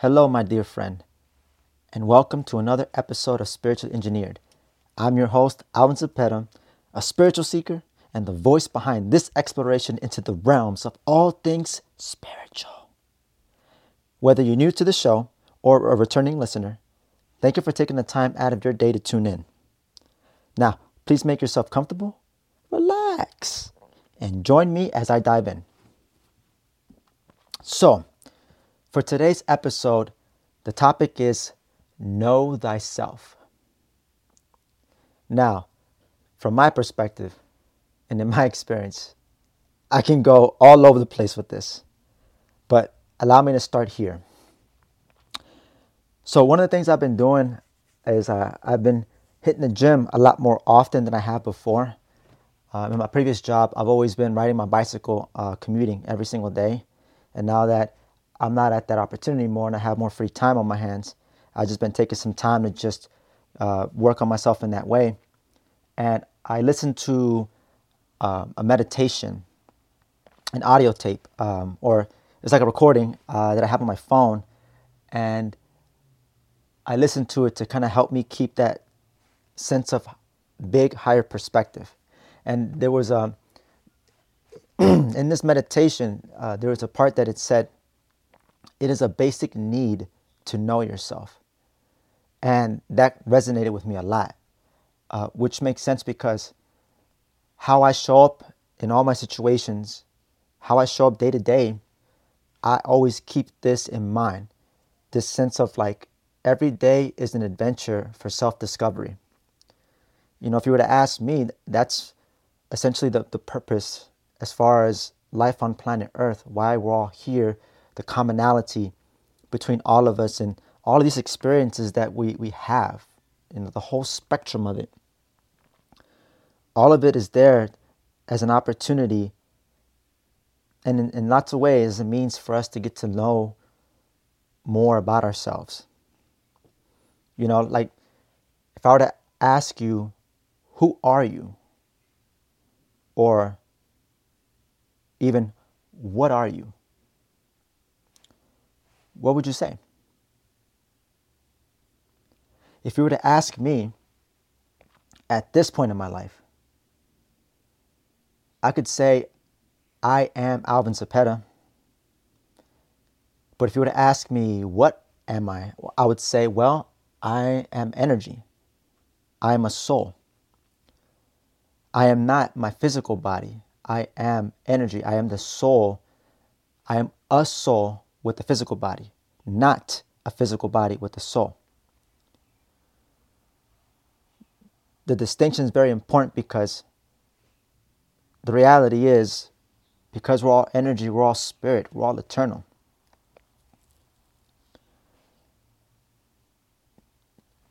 Hello, my dear friend, and welcome to another episode of Spiritually Engineered. I'm your host, Alvin Cepeda, a spiritual seeker and the voice behind this exploration into the realms of all things spiritual. Whether you're new to the show or a returning listener, thank you for taking the time out of your day to tune in. Now, please make yourself comfortable, relax, and join me as I dive in. So, for today's episode, the topic is Know Thyself. Now, from my perspective and in my experience, I can go all over the place with this, but allow me to start here. So, one of the things I've been doing is uh, I've been hitting the gym a lot more often than I have before. Uh, in my previous job, I've always been riding my bicycle, uh, commuting every single day. And now that I'm not at that opportunity anymore and I have more free time on my hands, I've just been taking some time to just uh, work on myself in that way. And I listened to uh, a meditation, an audio tape, um, or it's like a recording uh, that I have on my phone. And I listened to it to kind of help me keep that sense of big, higher perspective. And there was a, in this meditation, uh, there was a part that it said, it is a basic need to know yourself. And that resonated with me a lot, uh, which makes sense because how I show up in all my situations, how I show up day to day, I always keep this in mind this sense of like every day is an adventure for self discovery. You know, if you were to ask me, that's essentially the, the purpose as far as life on planet Earth, why we're all here, the commonality between all of us and all of these experiences that we, we have, you know, the whole spectrum of it. All of it is there as an opportunity and in, in lots of ways as a means for us to get to know more about ourselves. You know, like if I were to ask you, who are you? Or even, what are you? What would you say? If you were to ask me at this point in my life, I could say, I am Alvin Cepeda. But if you were to ask me, what am I? I would say, well, I am energy. I am a soul. I am not my physical body. I am energy. I am the soul. I am a soul with a physical body, not a physical body with a soul. The distinction is very important because the reality is, because we're all energy, we're all spirit, we're all eternal.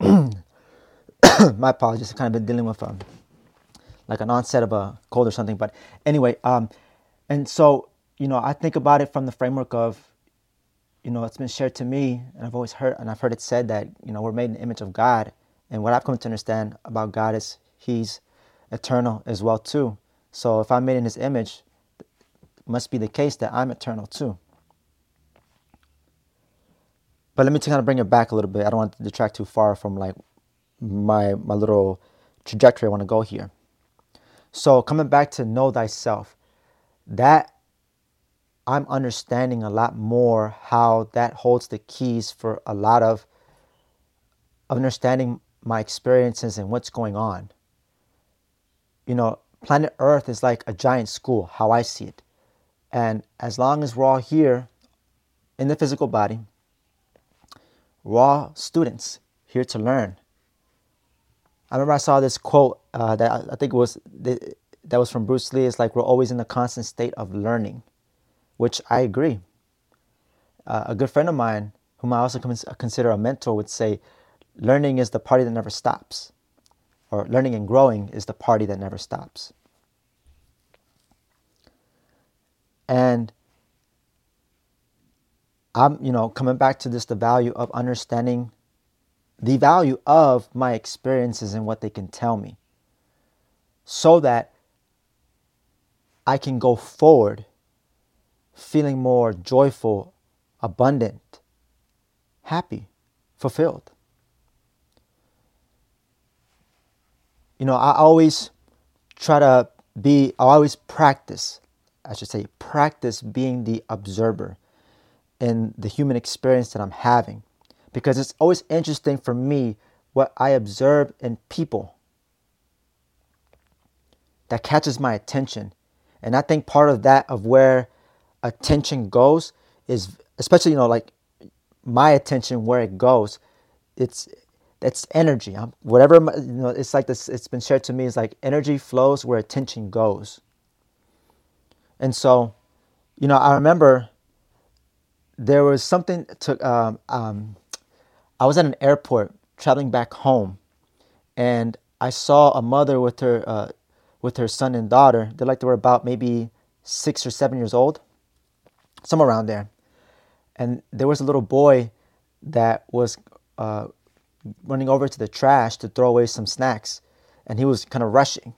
My apologies, I've kind of been dealing with um, like an onset of a cold or something. But anyway, um, and so you know, I think about it from the framework of, you know, it's been shared to me, and I've always heard, and I've heard it said that you know we're made in the image of God, and what I've come to understand about God is He's eternal as well too. So if I'm made in His image, must be the case that I'm eternal too. But let me kind of bring it back a little bit. I don't want to detract too far from like my my little trajectory I want to go here. So coming back to know thyself, that I'm understanding a lot more how that holds the keys for a lot of understanding my experiences and what's going on. You know, planet Earth is like a giant school, how I see it. And as long as we're all here in the physical body, we're all students here to learn. I remember I saw this quote uh, that I think was that was from Bruce Lee. It's like we're always in a constant state of learning, which I agree. Uh, a good friend of mine, whom I also consider a mentor, would say, "Learning is the party that never stops," or "Learning and growing is the party that never stops." And I'm, you know, coming back to this the value of understanding the value of my experiences and what they can tell me so that I can go forward feeling more joyful, abundant, happy, fulfilled. You know, I always try to be, I always practice, I should say, practice being the observer in the human experience that I'm having. Because it's always interesting for me what I observe in people that catches my attention. And I think part of that, of where attention goes, is especially, you know, like my attention, where it goes, it's that's energy. I'm, whatever you know, it's like this. It's been shared to me. It's like energy flows where attention goes. And so, you know, I remember there was something to. Um, um, I was at an airport traveling back home, and I saw a mother with her uh, with her son and daughter. they're like they were about maybe six or seven years old, somewhere around there. And there was a little boy that was uh, running over to the trash to throw away some snacks, and he was kind of rushing.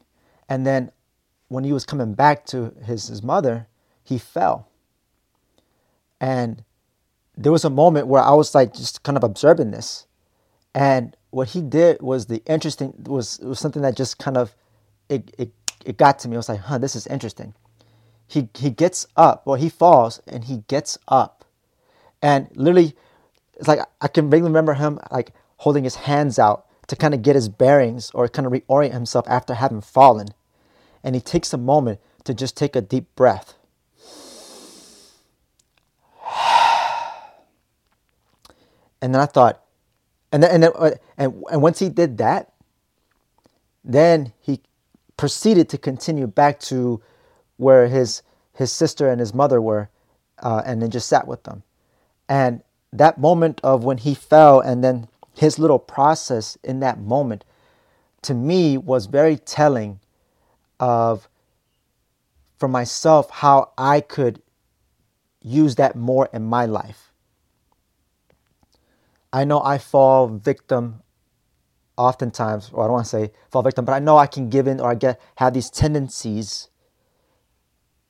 And then when he was coming back to his, his mother, he fell. And there was a moment where I was like just kind of observing this. And what he did was the interesting was was something that just kind of it, it it got to me. I was like, huh, this is interesting. He he gets up, well, he falls and he gets up. And literally it's like I can vaguely remember him like holding his hands out to kind of get his bearings or kind of reorient himself after having fallen. And he takes a moment to just take a deep breath. And then I thought, and then, and then, uh, and, and once he did that, then he proceeded to continue back to where his his sister and his mother were, uh, and then just sat with them. And that moment of when he fell and then his little process in that moment to me was very telling of for myself how I could use that more in my life. I know I fall victim oftentimes, or I don't want to say fall victim, but I know I can give in or I get have these tendencies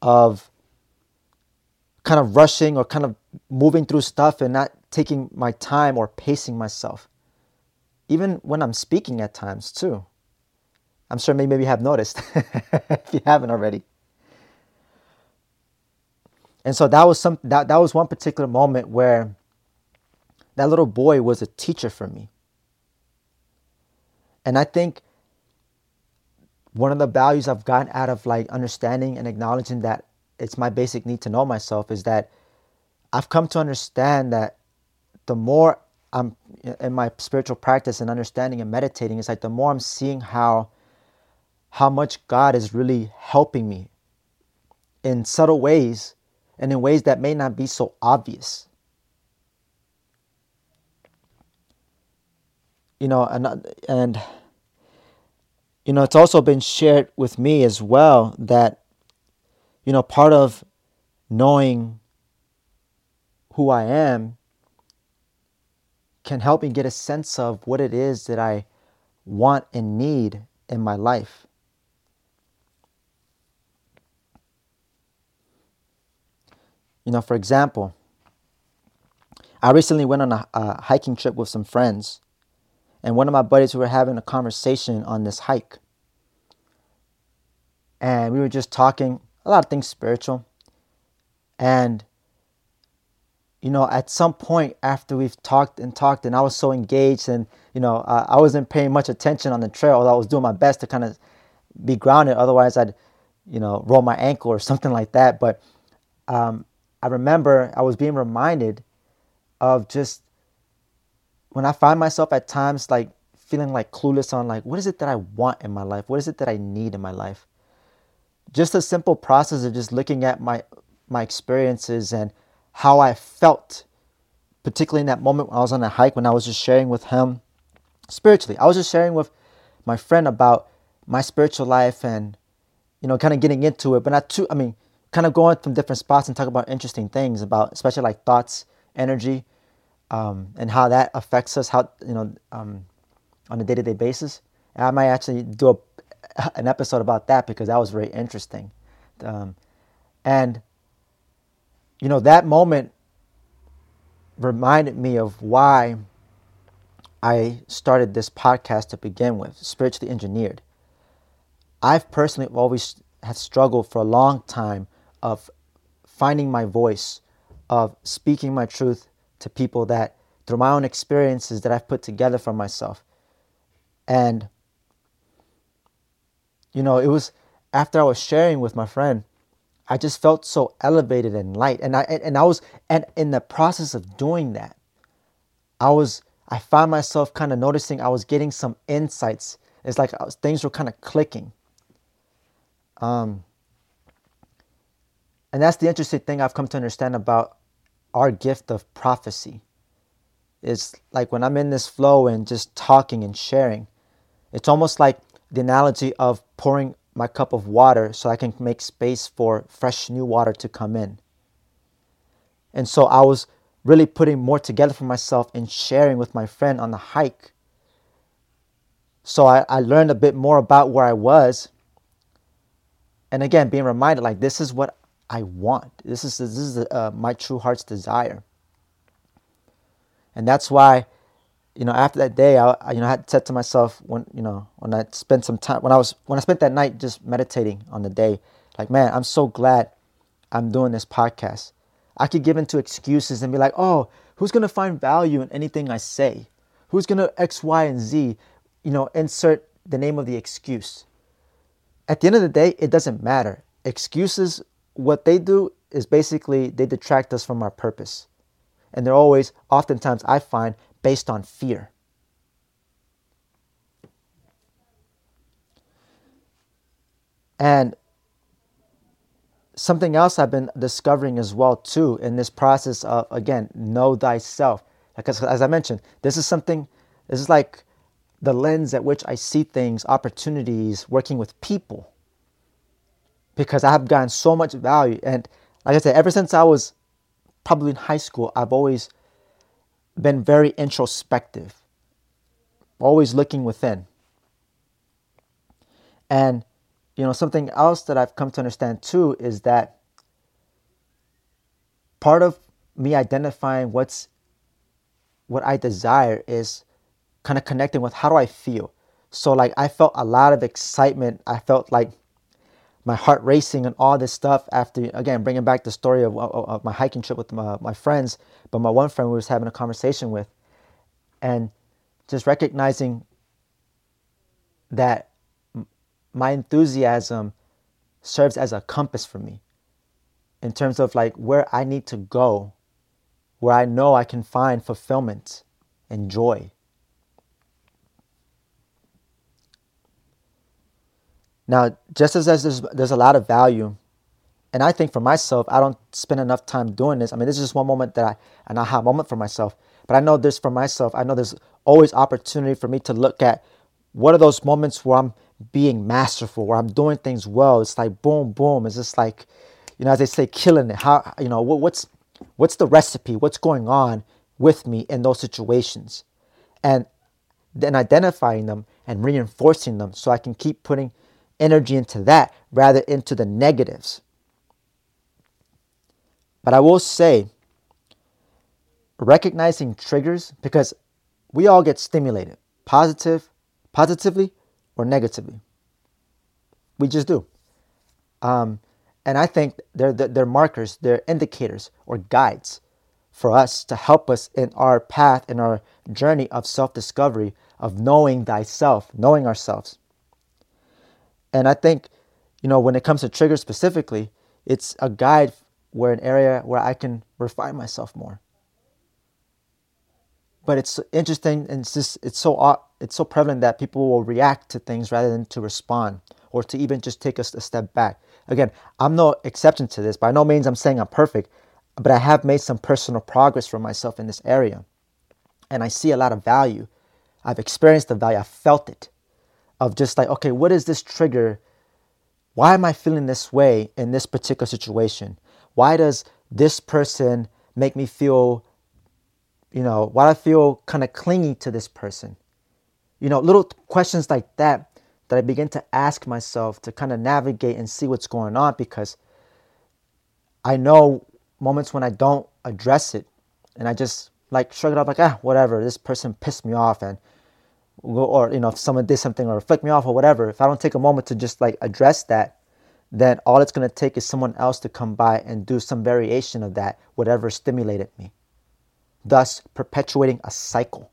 of kind of rushing or kind of moving through stuff and not taking my time or pacing myself. Even when I'm speaking at times too. I'm sure maybe you have noticed if you haven't already. And so that was some that, that was one particular moment where that little boy was a teacher for me. And I think one of the values I've gotten out of like understanding and acknowledging that it's my basic need to know myself is that I've come to understand that the more I'm in my spiritual practice and understanding and meditating, it's like the more I'm seeing how how much God is really helping me in subtle ways and in ways that may not be so obvious. You know, and and you know, it's also been shared with me as well that you know, part of knowing who I am can help me get a sense of what it is that I want and need in my life. You know, for example, I recently went on a, a, hiking trip with some friends, and one of my buddies we were having a conversation on this hike. And we were just talking a lot of things spiritual. And, you know, at some point after we've talked and talked, and I was so engaged, and, you know, I wasn't paying much attention on the trail, although I was doing my best to kind of be grounded. Otherwise, I'd, you know, roll my ankle or something like that. But um, I remember I was being reminded of just when I find myself at times like feeling like clueless on like what is it that I want in my life? What is it that I need in my life? just a simple process of just looking at my my experiences and how I felt, particularly in that moment when I was on a hike when I was just sharing with him spiritually. I was just sharing with my friend about my spiritual life and you know kind of getting into it, but not too. I mean, kind of going from different spots and talk about interesting things about especially like thoughts, energy, um, and how that affects us. How you know um, on a day to day basis. And I might actually do a an episode about that because that was very interesting. Um, and, you know, that moment reminded me of why I started this podcast to begin with, Spiritually Engineered. I've personally always had struggled for a long time of finding my voice, of speaking my truth to people that through my own experiences that I've put together for myself. And you know, it was after I was sharing with my friend, I just felt so elevated and light. And I and I was and in the process of doing that, I was I found myself kind of noticing I was getting some insights. It's like was, things were kind of clicking. Um, and that's the interesting thing I've come to understand about our gift of prophecy. It's like when I'm in this flow and just talking and sharing, it's almost like the analogy of pouring my cup of water so I can make space for fresh new water to come in. And so I was really putting more together for myself and sharing with my friend on the hike. So I, I learned a bit more about where I was. And again, being reminded like this is what I want. This is this is uh, my true heart's desire. And that's why, you know, after that day, I, I you know I had said to myself when you know when I spent some time when I was when I spent that night just meditating on the day, like man, I'm so glad I'm doing this podcast I could give into excuses and be like, oh, who's going to find value in anything I say? Who's going to X, Y, and Z, you know, insert the name of the excuse. At the end of the day, it doesn't matter. Excuses, what they do is basically they detract us from our purpose. And they're always, oftentimes, I find, based on fear. And something else I've been discovering as well too in this process of again know thyself. Because as I mentioned, this is something. This is like the lens at which I see things, opportunities, working with people. Because I have gotten so much value, and like I said, ever since I was probably in high school, I've always been very introspective, always looking within. And you know, something else that I've come to understand too is that part of me identifying what's what I desire is kind of connecting with how do I feel. So like I felt a lot of excitement. I felt like my heart racing and all this stuff after again bringing back the story of, of, of my hiking trip with my, my friends but my one friend we was having a conversation with and just recognizing that my enthusiasm serves as a compass for me in terms of like where I need to go, where I know I can find fulfillment and joy. Now, just as there's, there's a lot of value, and I think for myself, I don't spend enough time doing this. I mean, this is just one moment that I, an aha moment for myself. But I know this for myself. I know there's always opportunity for me to look at what are those moments where I'm being masterful, where I'm doing things well. It's like boom, boom. It's just like, you know, as they say, killing it. How you know what, what's what's the recipe? What's going on with me in those situations, and then identifying them and reinforcing them, so I can keep putting energy into that rather into the negatives. But I will say, recognizing triggers because we all get stimulated, positive, positively or negatively. We just do. Um, and I think they're, they're markers, they're indicators or guides for us to help us in our path, in our journey of self discovery, of knowing thyself, knowing ourselves. And I think, you know, when it comes to triggers specifically, it's a guide where an area where I can refine myself more. But it's interesting and it's just it's so it's so prevalent that people will react to things rather than to respond or to even just take a, a step back. Again, I'm no exception to this. By no means I'm saying I'm perfect, but I have made some personal progress for myself in this area. And I see a lot of value. I've experienced the value, I've felt it of just like, okay, what is this trigger? Why am I feeling this way in this particular situation? Why does this person make me feel, you know, why do I feel kind of clingy to this person? You know, little questions like that that I begin to ask myself to kind of navigate and see what's going on because I know moments when I don't address it and I just like shrug it off like ah whatever this person pissed me off and or you know if someone did something or flicked me off or whatever if i don't take a moment to just like address that then all it's going to take is someone else to come by and do some variation of that whatever stimulated me thus perpetuating a cycle.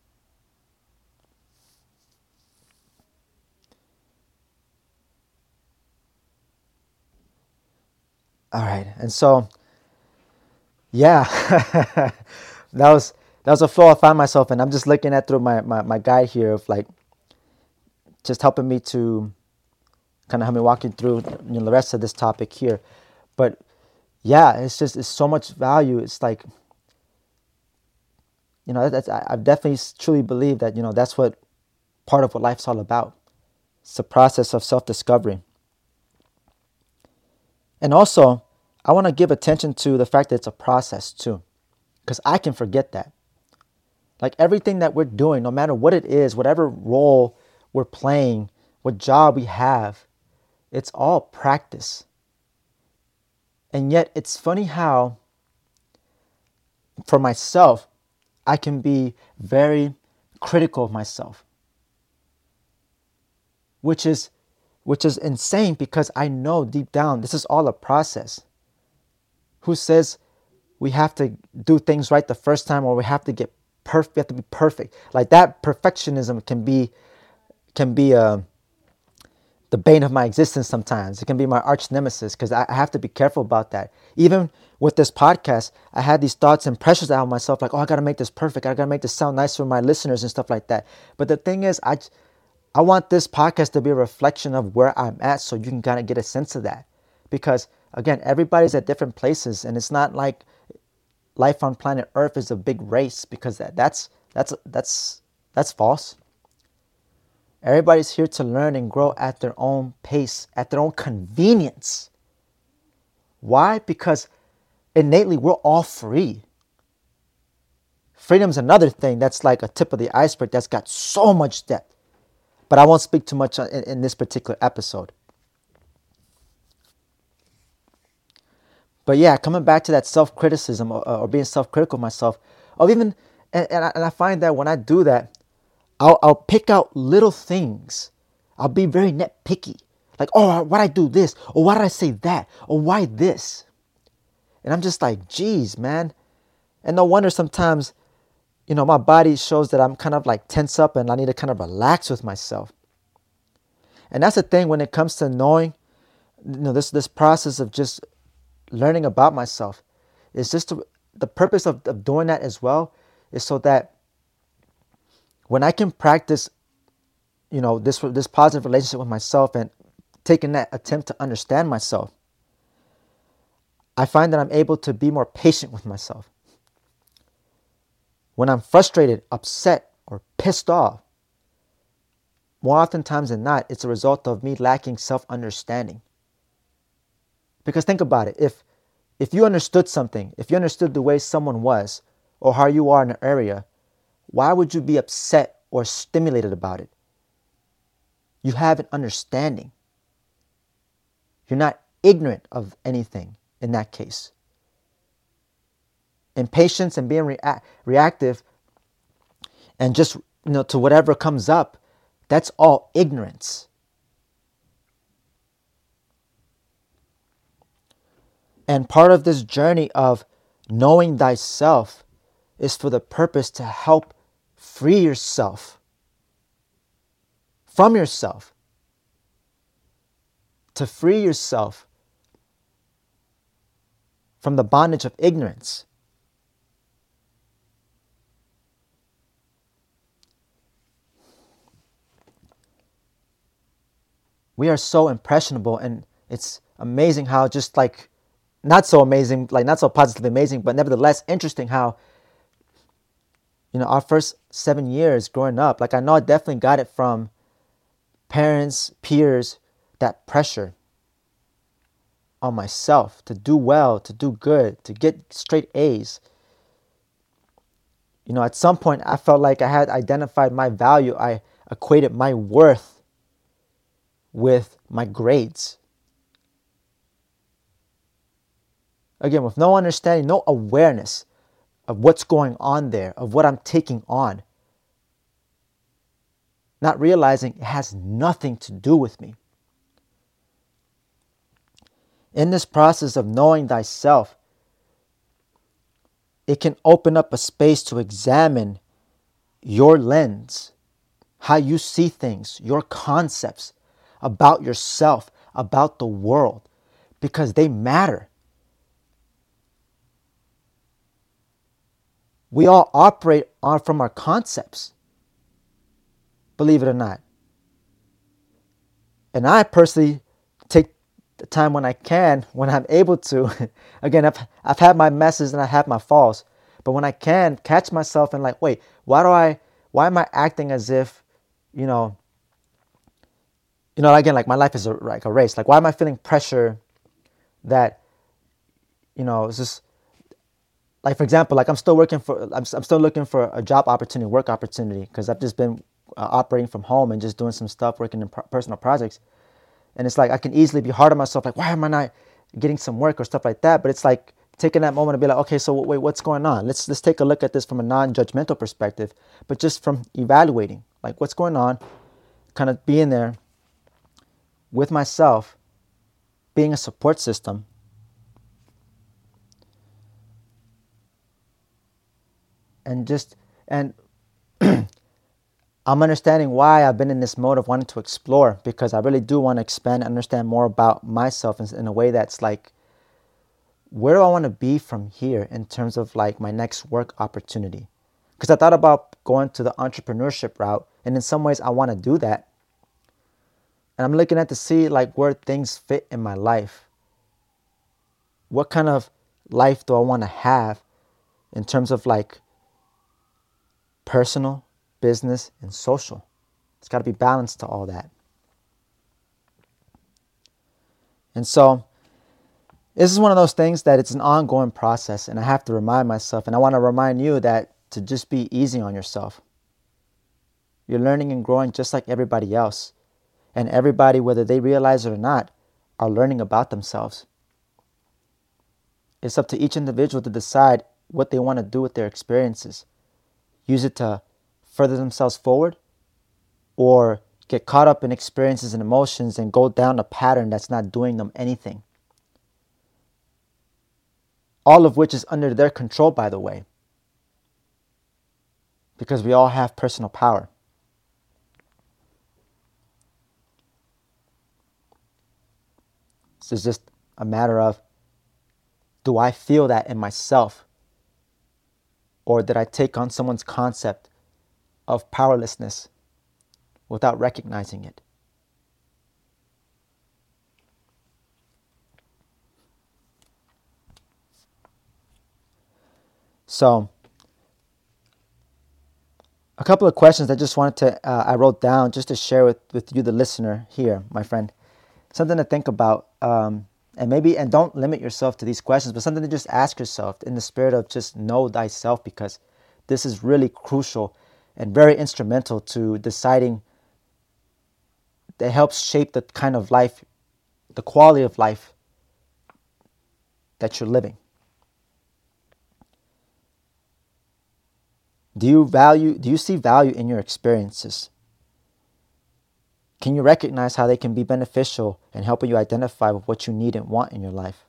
All right and so yeah that was that was a flow I found myself in. I'm just looking at through my, my, my guide here of like just helping me to kind of help me walking through you know, the rest of this topic here. But yeah, it's just it's so much value. It's like you know that's I, I definitely truly believe that you know that's what part of what life's all about. It's the process of self discovery. And also, I want to give attention to the fact that it's a process too, because I can forget that. Like everything that we're doing, no matter what it is, whatever role we're playing, what job we have, it's all practice. And yet, it's funny how, for myself, I can be very critical of myself, which is, which is insane because I know deep down this is all a process. Who says we have to do things right the first time or we have to get perfect. You have to be perfect. Like that perfectionism can be can be uh, the bane of my existence sometimes. It can be my arch nemesis because I have to be careful about that. Even with this podcast, I had these thoughts and pressures out of myself, like, oh, I gotta make this perfect. I gotta make this sound nice for my listeners and stuff like that. But the thing is, I I want this podcast to be a reflection of where I'm at, so you can kind of get a sense of that. Because again, everybody's at different places, and it's not like life on planet Earth is a big race because that, that's that's that's that's false. Everybody's here to learn and grow at their own pace, at their own convenience. Why? Because innately we're all free. Freedom's another thing that's like a tip of the iceberg that's got so much depth. But I won't speak too much in, in this particular episode. But yeah, coming back to that self criticism or, or, being self critical of myself, or even, and, and I, and, I, find that when I do that, I'll, I'll pick out little things. I'll be very nitpicky. Like, oh, why'd I do this? Or why did I say that? Or why this? And I'm just like, geez, man. And no wonder sometimes, you know, my body shows that I'm kind of like tense up and I need to kind of relax with myself. And that's the thing when it comes to knowing, you know, this this process of just learning about myself is just to, the purpose of, of doing that as well is so that when I can practice, you know, this this positive relationship with myself and taking that attempt to understand myself, I find that I'm able to be more patient with myself. When I'm frustrated, upset, or pissed off, more oftentimes than not, it's a result of me lacking self understanding. Because think about it. If if you understood something, if you understood the way someone was or how you are in an area, why would you be upset or stimulated about it? You have an understanding. You're not ignorant of anything in that case. Impatience and being rea- reactive and just you know to whatever comes up, that's all ignorance. And part of this journey of knowing thyself is for the purpose to help free yourself from yourself, to free yourself from the bondage of ignorance. We are so impressionable, and it's amazing how just like not so amazing, like not so positively amazing, but nevertheless interesting how, you know, our first seven years growing up, like I know I definitely got it from parents, peers, that pressure on myself to do well, to do good, to get straight A's. You know, at some point I felt like I had identified my value. I equated my worth with my grades. Again, with no understanding, no awareness of what's going on there, of what I'm taking on. Not realizing it has nothing to do with me. In this process of knowing thyself, it can open up a space to examine your lens, how you see things, your concepts about yourself, about the world, because they matter. We all operate on from our concepts, believe it or not. And I personally take the time when I can, when I'm able to. Again, I've, I've had my messes and I have my falls, but when I can, catch myself and like, wait, why do I, why am I acting as if, you know, you know, again, like my life is a, like a race. Like, why am I feeling pressure that, you know, it's just like for example, like I'm still working for, I'm, I'm still looking for a job opportunity, work opportunity, because I've just been uh, operating from home and just doing some stuff, working in pro- personal projects, and it's like I can easily be hard on myself, like why am I not getting some work or stuff like that? But it's like taking that moment to be like, okay, so wait, what's going on? Let's let's take a look at this from a non-judgmental perspective, but just from evaluating, like what's going on, kind of being there with myself, being a support system and just and I'm understanding why I've been in this mode of wanting to explore because I really do want to expand and understand more about myself in, in a way that's like where do I want to be from here in terms of like my next work opportunity? Because I thought about going to the entrepreneurship route, and in some ways I want to do that. And I'm looking at to see like where things fit in my life. What kind of life do I want to have in terms of like personal, business, and social. It's got to be balanced to all that. And so, this is one of those things that it's an ongoing process, and I have to remind myself, and I want to remind you that to just be easy on yourself. You're learning and growing just like everybody else. And everybody, whether they realize it or not, are learning about themselves. It's up to each individual to decide what they want to do with their experiences use it to further themselves forward, or get caught up in experiences and emotions and go down a pattern that's not doing them anything. All of which is under their control, by the way, because we all have personal power. So it's just a matter of do I feel that in myself? Or did I take on someone's concept of powerlessness without recognizing it? So, a couple of questions I just wanted to, uh, I wrote down just to share with, with you, the listener here, my friend. Something to think about. Um, and maybe and don't limit yourself to these questions but something to just ask yourself in the spirit of just know thyself because this is really crucial and very instrumental to deciding that helps shape the kind of life the quality of life that you're living. Do you value do you see value in your experiences can you recognize how they can be beneficial in helping you identify with what you need and want in your life?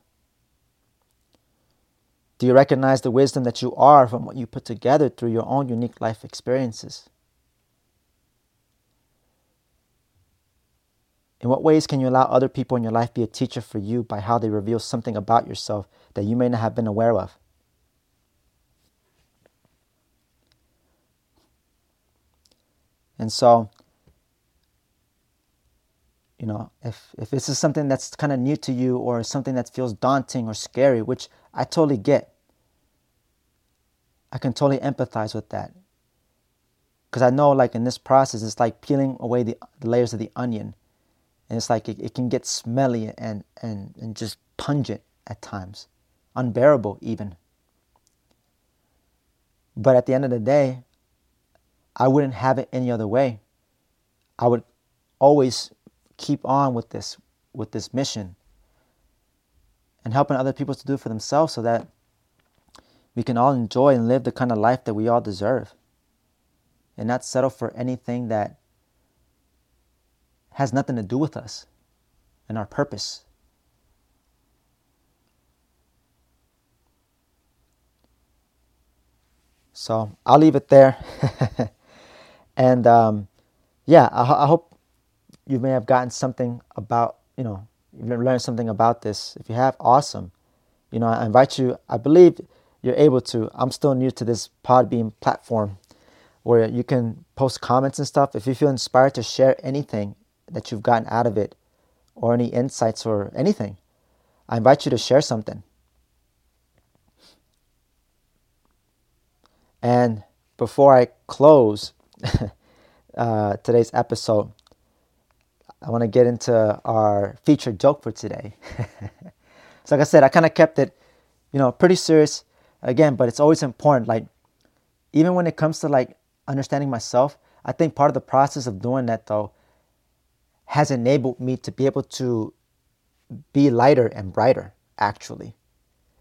Do you recognize the wisdom that you are from what you put together through your own unique life experiences? In what ways can you allow other people in your life be a teacher for you by how they reveal something about yourself that you may not have been aware of? And so, you know if if this is something that's kind of new to you or something that feels daunting or scary which i totally get i can totally empathize with that. Because i know like in this process it's like peeling away the, the layers of the onion. And it's like it, it can get smelly and and and just pungent at times. Unbearable even. But at the end of the day i wouldn't have it any other way. I would always keep on with this with this mission and helping other people to do for themselves so that we can all enjoy and live the kind of life that we all deserve and not settle for anything that has nothing to do with us and our purpose. So I'll leave it there. and um, yeah, I, I, hope you may have gotten something about, you know, you've learned something about this. If you have, awesome. You know, I invite you, I believe you're able to. I'm still new to this Podbean platform where you can post comments and stuff. If you feel inspired to share anything that you've gotten out of it or any insights or anything, I invite you to share something. And before I close uh, today's episode, I want to get into our featured joke for today. so, like I said, I kind of kept it, you know, pretty serious again, but it's always important. Like, even when it comes to like understanding myself, I think part of the process of doing that though has enabled me to be able to be lighter and brighter, actually.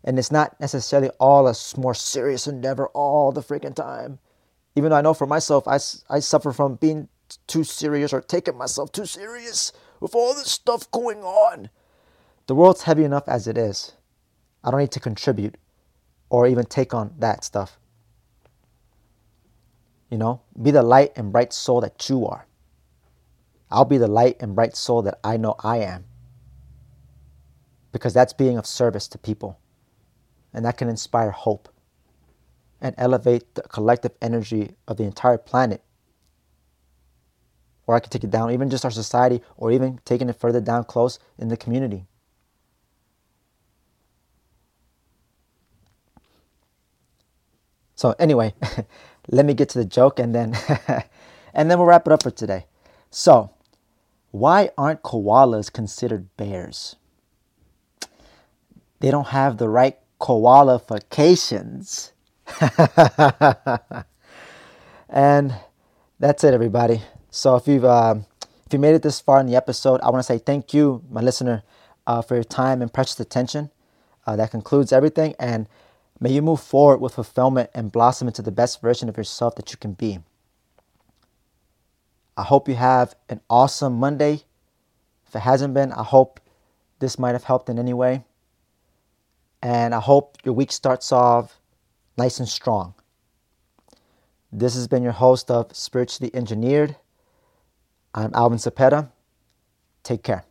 And it's not necessarily all a more serious endeavor all the freaking time. Even though I know for myself, I, I suffer from being too serious or taking myself too serious with all this stuff going on. The world's heavy enough as it is. I don't need to contribute or even take on that stuff. You know, be the light and bright soul that you are. I'll be the light and bright soul that I know I am. Because that's being of service to people. And that can inspire hope and elevate the collective energy of the entire planet. Or I could take it down, even just our society, or even taking it further down close in the community. So anyway, let me get to the joke and then and then we'll wrap it up for today. So, why aren't koalas considered bears? They don't have the right qualifications. and that's it, everybody. So if you've uh, if you made it this far in the episode, I want to say thank you, my listener, uh, for your time and precious attention. Uh, that concludes everything, and May you move forward with fulfillment and blossom into the best version of yourself that you can be. I hope you have an awesome Monday. If it hasn't been, I hope this might have helped in any way. And I hope your week starts off nice and strong. This has been your host of Spiritually Engineered. I'm Alvin Cepeda. Take care.